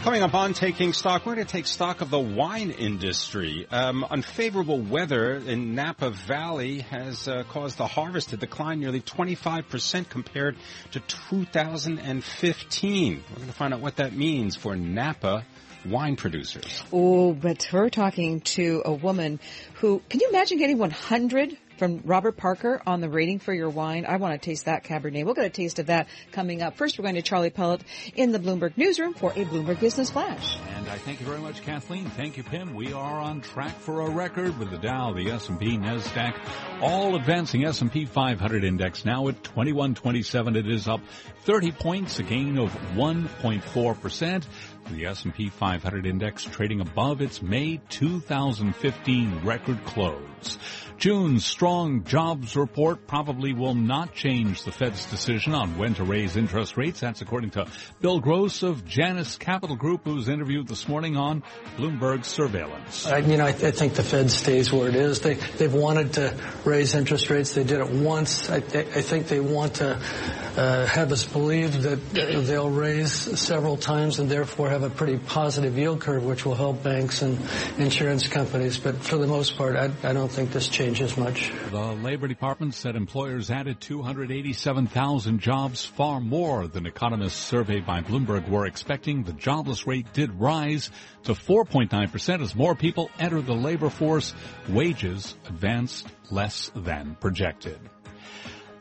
Coming up on Taking Stock, we're going to take stock of the wine industry. Um, unfavorable weather in Napa Valley has uh, caused the harvest to decline nearly 25% compared to 2015. We're going to find out what that means for Napa wine producers. Oh, but we're talking to a woman who, can you imagine getting 100 from Robert Parker on the rating for your wine. I want to taste that Cabernet. We'll get a taste of that coming up. First, we're going to Charlie Pellet in the Bloomberg newsroom for a Bloomberg Business Flash. And I thank you very much, Kathleen. Thank you, Pimm. We are on track for a record with the Dow, the S&P, Nasdaq, all advancing S&P 500 index now at 2127. It is up 30 points, a gain of 1.4 percent. The S&P 500 index trading above its May 2015 record close. June's strong jobs report probably will not change the Fed's decision on when to raise interest rates. That's according to Bill Gross of Janus Capital Group, who's interviewed this morning on Bloomberg Surveillance. I, you know, I, th- I, think the Fed stays where it is. They, they've wanted to raise interest rates. They did it once. I, I think they want to uh, have us believe that they'll raise several times and therefore have a pretty positive yield curve, which will help banks and insurance companies. But for the most part, I, I don't think this changes much. The Labor Department said employers added 287,000 jobs, far more than economists surveyed by Bloomberg were expecting. The jobless rate did rise to 4.9% as more people enter the labor force. Wages advanced less than projected.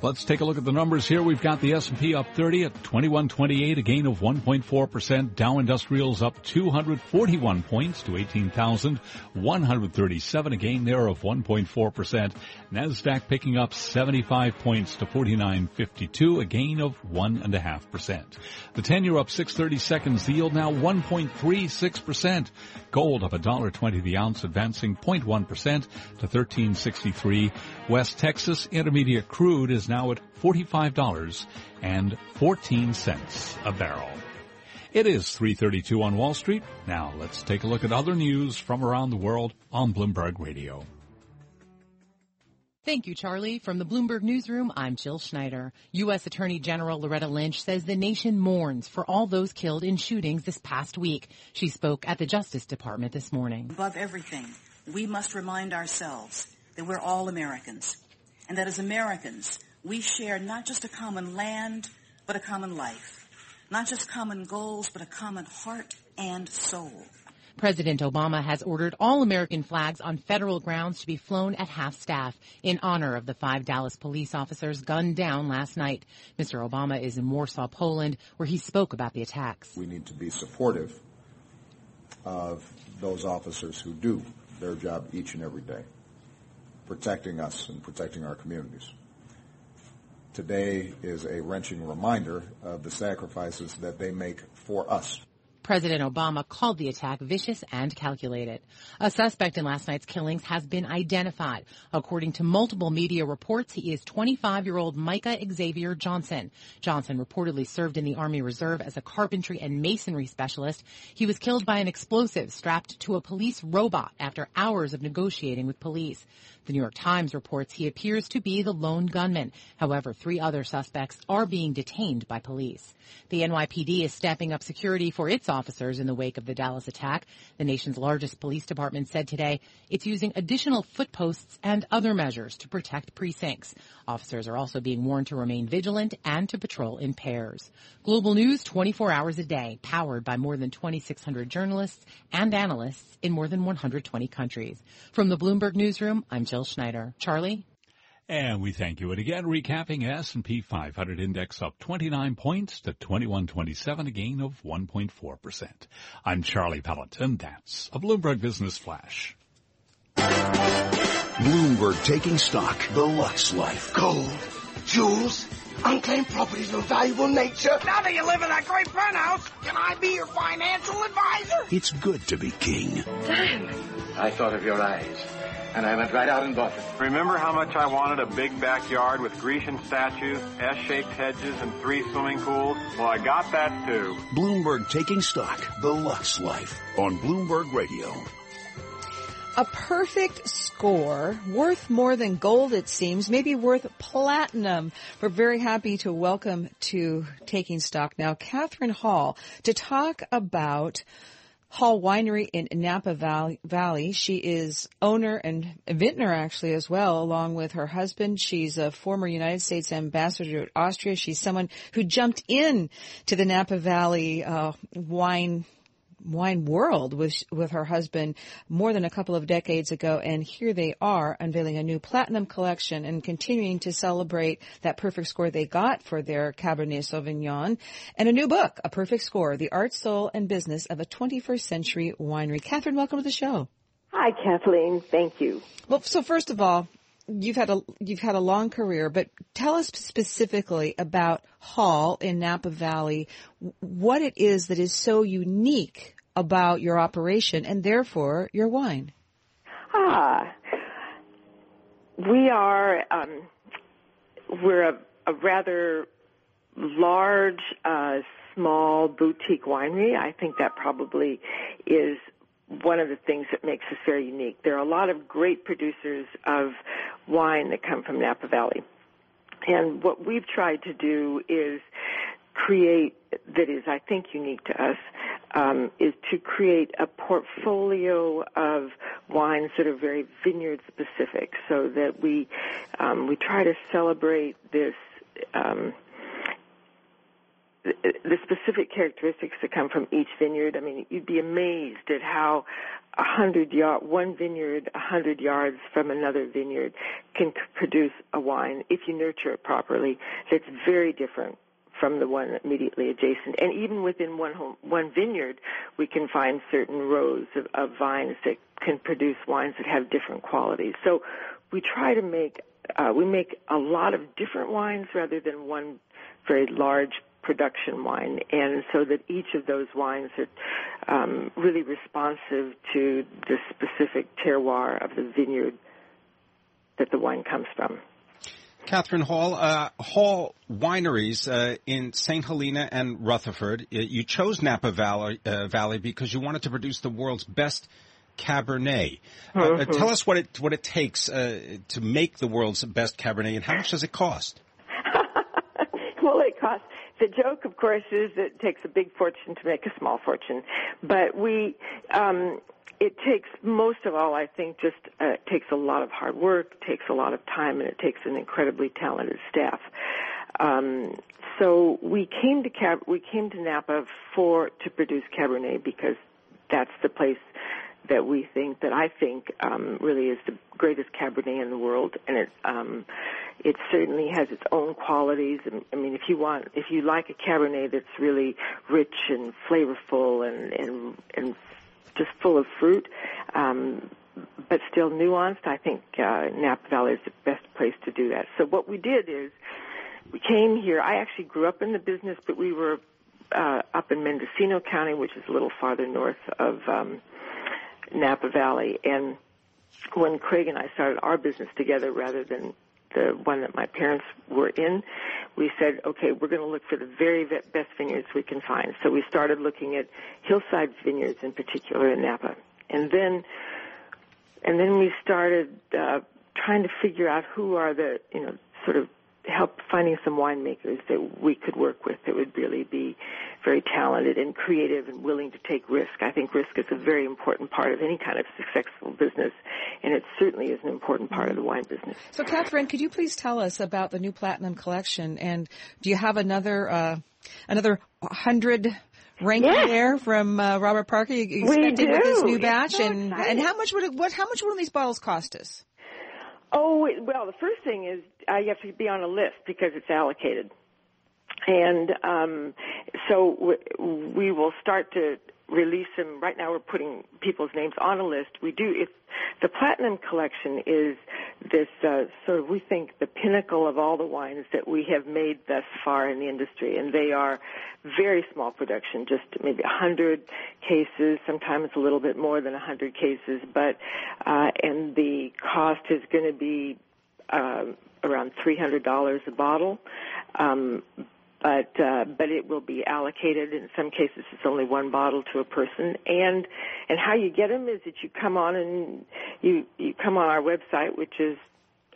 Let's take a look at the numbers here. We've got the S&P up 30 at 2128, a gain of 1.4%. Dow Industrials up 241 points to 18,137, a gain there of 1.4%. Nasdaq picking up 75 points to 4952, a gain of 1.5%. The 10-year up 630 seconds, the yield now 1.36%. Gold up $1.20 the ounce, advancing 0.1% to 1363. West Texas Intermediate Crude is now at $45.14 a barrel. It is 332 on Wall Street. Now let's take a look at other news from around the world on Bloomberg Radio. Thank you, Charlie. From the Bloomberg Newsroom, I'm Jill Schneider. U.S. Attorney General Loretta Lynch says the nation mourns for all those killed in shootings this past week. She spoke at the Justice Department this morning. Above everything, we must remind ourselves that we're all Americans and that as Americans, we share not just a common land, but a common life. Not just common goals, but a common heart and soul. President Obama has ordered all American flags on federal grounds to be flown at half staff in honor of the five Dallas police officers gunned down last night. Mr. Obama is in Warsaw, Poland, where he spoke about the attacks. We need to be supportive of those officers who do their job each and every day, protecting us and protecting our communities. Today is a wrenching reminder of the sacrifices that they make for us. President Obama called the attack vicious and calculated. A suspect in last night's killings has been identified. According to multiple media reports, he is 25-year-old Micah Xavier Johnson. Johnson reportedly served in the Army Reserve as a carpentry and masonry specialist. He was killed by an explosive strapped to a police robot after hours of negotiating with police. The New York Times reports he appears to be the lone gunman. However, three other suspects are being detained by police. The NYPD is stepping up security for its in the wake of the Dallas attack. The nation's largest police department said today it's using additional footposts and other measures to protect precincts. Officers are also being warned to remain vigilant and to patrol in pairs. Global news 24 hours a day, powered by more than 2,600 journalists and analysts in more than 120 countries. From the Bloomberg Newsroom, I'm Jill Schneider. Charlie? And we thank you. And again, recapping S&P 500 index up 29 points to 2127, a gain of 1.4%. I'm Charlie Pellet, and that's a Bloomberg Business Flash. Bloomberg taking stock. The Lux Life. Gold, jewels, unclaimed properties of valuable nature. Now that you live in that great penthouse, can I be your financial advisor? It's good to be king. Diamond. I thought of your eyes and I went right out and bought them. Remember how much I wanted a big backyard with Grecian statues, S-shaped hedges, and three swimming pools? Well, I got that too. Bloomberg Taking Stock, The Lux Life, on Bloomberg Radio. A perfect score, worth more than gold it seems, maybe worth platinum. We're very happy to welcome to Taking Stock now Kathryn Hall to talk about Hall Winery in Napa Valley. She is owner and vintner actually as well, along with her husband. She's a former United States ambassador to Austria. She's someone who jumped in to the Napa Valley uh, wine wine world with with her husband more than a couple of decades ago and here they are unveiling a new platinum collection and continuing to celebrate that perfect score they got for their Cabernet Sauvignon and a new book a perfect score the art soul and business of a 21st century winery. Kathryn welcome to the show. Hi Kathleen. Thank you. Well so first of all you've had a you've had a long career, but tell us specifically about Hall in Napa Valley, what it is that is so unique about your operation and therefore your wine. Ah, we are um, we're a, a, rather large, uh, small boutique winery. I think that probably is one of the things that makes us very unique. There are a lot of great producers of wine that come from Napa Valley. And what we've tried to do is create that is, I think, unique to us um, is to create a portfolio of wines that are very vineyard specific, so that we um, we try to celebrate this. Um, the specific characteristics that come from each vineyard. I mean, you'd be amazed at how a hundred yard, one vineyard, a hundred yards from another vineyard can produce a wine if you nurture it properly. That's very different from the one immediately adjacent. And even within one home, one vineyard, we can find certain rows of, of vines that can produce wines that have different qualities. So we try to make uh, we make a lot of different wines rather than one very large production wine, and so that each of those wines are um, really responsive to the specific terroir of the vineyard that the wine comes from. Kathryn Hall, uh, Hall Wineries uh, in St. Helena and Rutherford. Uh, you chose Napa Valley, uh, Valley because you wanted to produce the world's best Cabernet. Uh, mm-hmm. tell us what it what it takes to make the world's best Cabernet, and how much does it cost? well, it costs. The joke, of course, is that it takes a big fortune to make a small fortune, but we. Um, it takes most of all, I think, just uh, takes a lot of hard work, takes a lot of time, and it takes an incredibly talented staff. Um, so we came to Cab- we came to Napa for to produce Cabernet because that's the place that we think that I think um, really is the greatest Cabernet in the world, and it um, it certainly has its own qualities. I mean, if you want, if you like a Cabernet that's really rich and flavorful and and and just full of fruit, um, but still nuanced. I think uh, Napa Valley is the best place to do that. So what we did is we came here. I actually grew up in the business, but we were uh, up in Mendocino County, which is a little farther north of um, Napa Valley. And when Craig and I started our business together, rather than the one that my parents were in, we said, okay, we're going to look for the very best vineyards we can find. So we started looking at hillside vineyards in particular in Napa. And then, and then we started, uh, trying to figure out who are the, you know, sort of help finding some winemakers that we could work with that would really be very talented and creative and willing to take risk. I think risk is a very important part of any kind of successful business, and it certainly is an important part of the wine business. So, Kathryn, could you please tell us about the new Platinum Collection, and do you have another uh, another hundred ranking yes. there from uh, Robert Parker? You we do. with this new batch, so and and how much would it, what how much would these bottles cost us? Oh well, the first thing is you have to be on a list because it's allocated, and um, so w- we will start to release them. Right now, we're putting people's names on a list. We do. If the platinum collection is this uh, sort of we think the pinnacle of all the wines that we have made thus far in the industry, and they are very small production, just maybe a hundred cases, sometimes a little bit more than a hundred cases, but uh, and the cost is going to be uh, around three hundred dollars a bottle. Um, but uh, but it will be allocated. In some cases, it's only one bottle to a person. And and how you get them is that you come on and you you come on our website, which is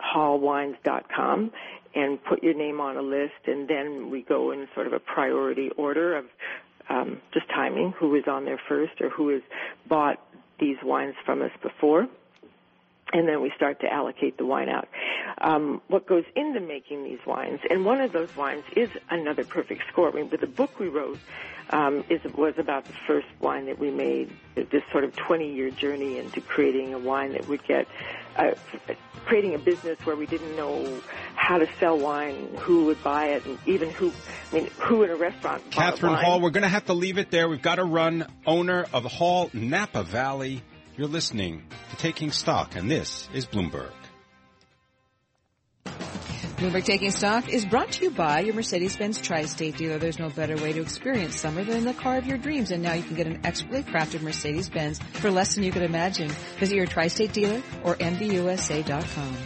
hallwines.com, and put your name on a list, and then we go in sort of a priority order of um, just timing, who is on there first or who has bought these wines from us before and then we start to allocate the wine out. Um, what goes into making these wines, and one of those wines is another perfect score. I mean, but the book we wrote um, is was about the first wine that we made. This sort of 20 year journey into creating a wine that would get. Uh, creating a business where we didn't know how to sell wine, who would buy it, and even who, I mean, who in a restaurant. Kathryn Hall, we're going to have to leave it there. We've got to run. Owner of Hall Napa Valley you're listening to Taking Stock, and this is Bloomberg. Bloomberg Taking Stock is brought to you by your Mercedes-Benz Tri-State dealer. There's no better way to experience summer than in the car of your dreams, and now you can get an expertly crafted Mercedes-Benz for less than you could imagine. Visit your Tri-State dealer or MBUSA.com.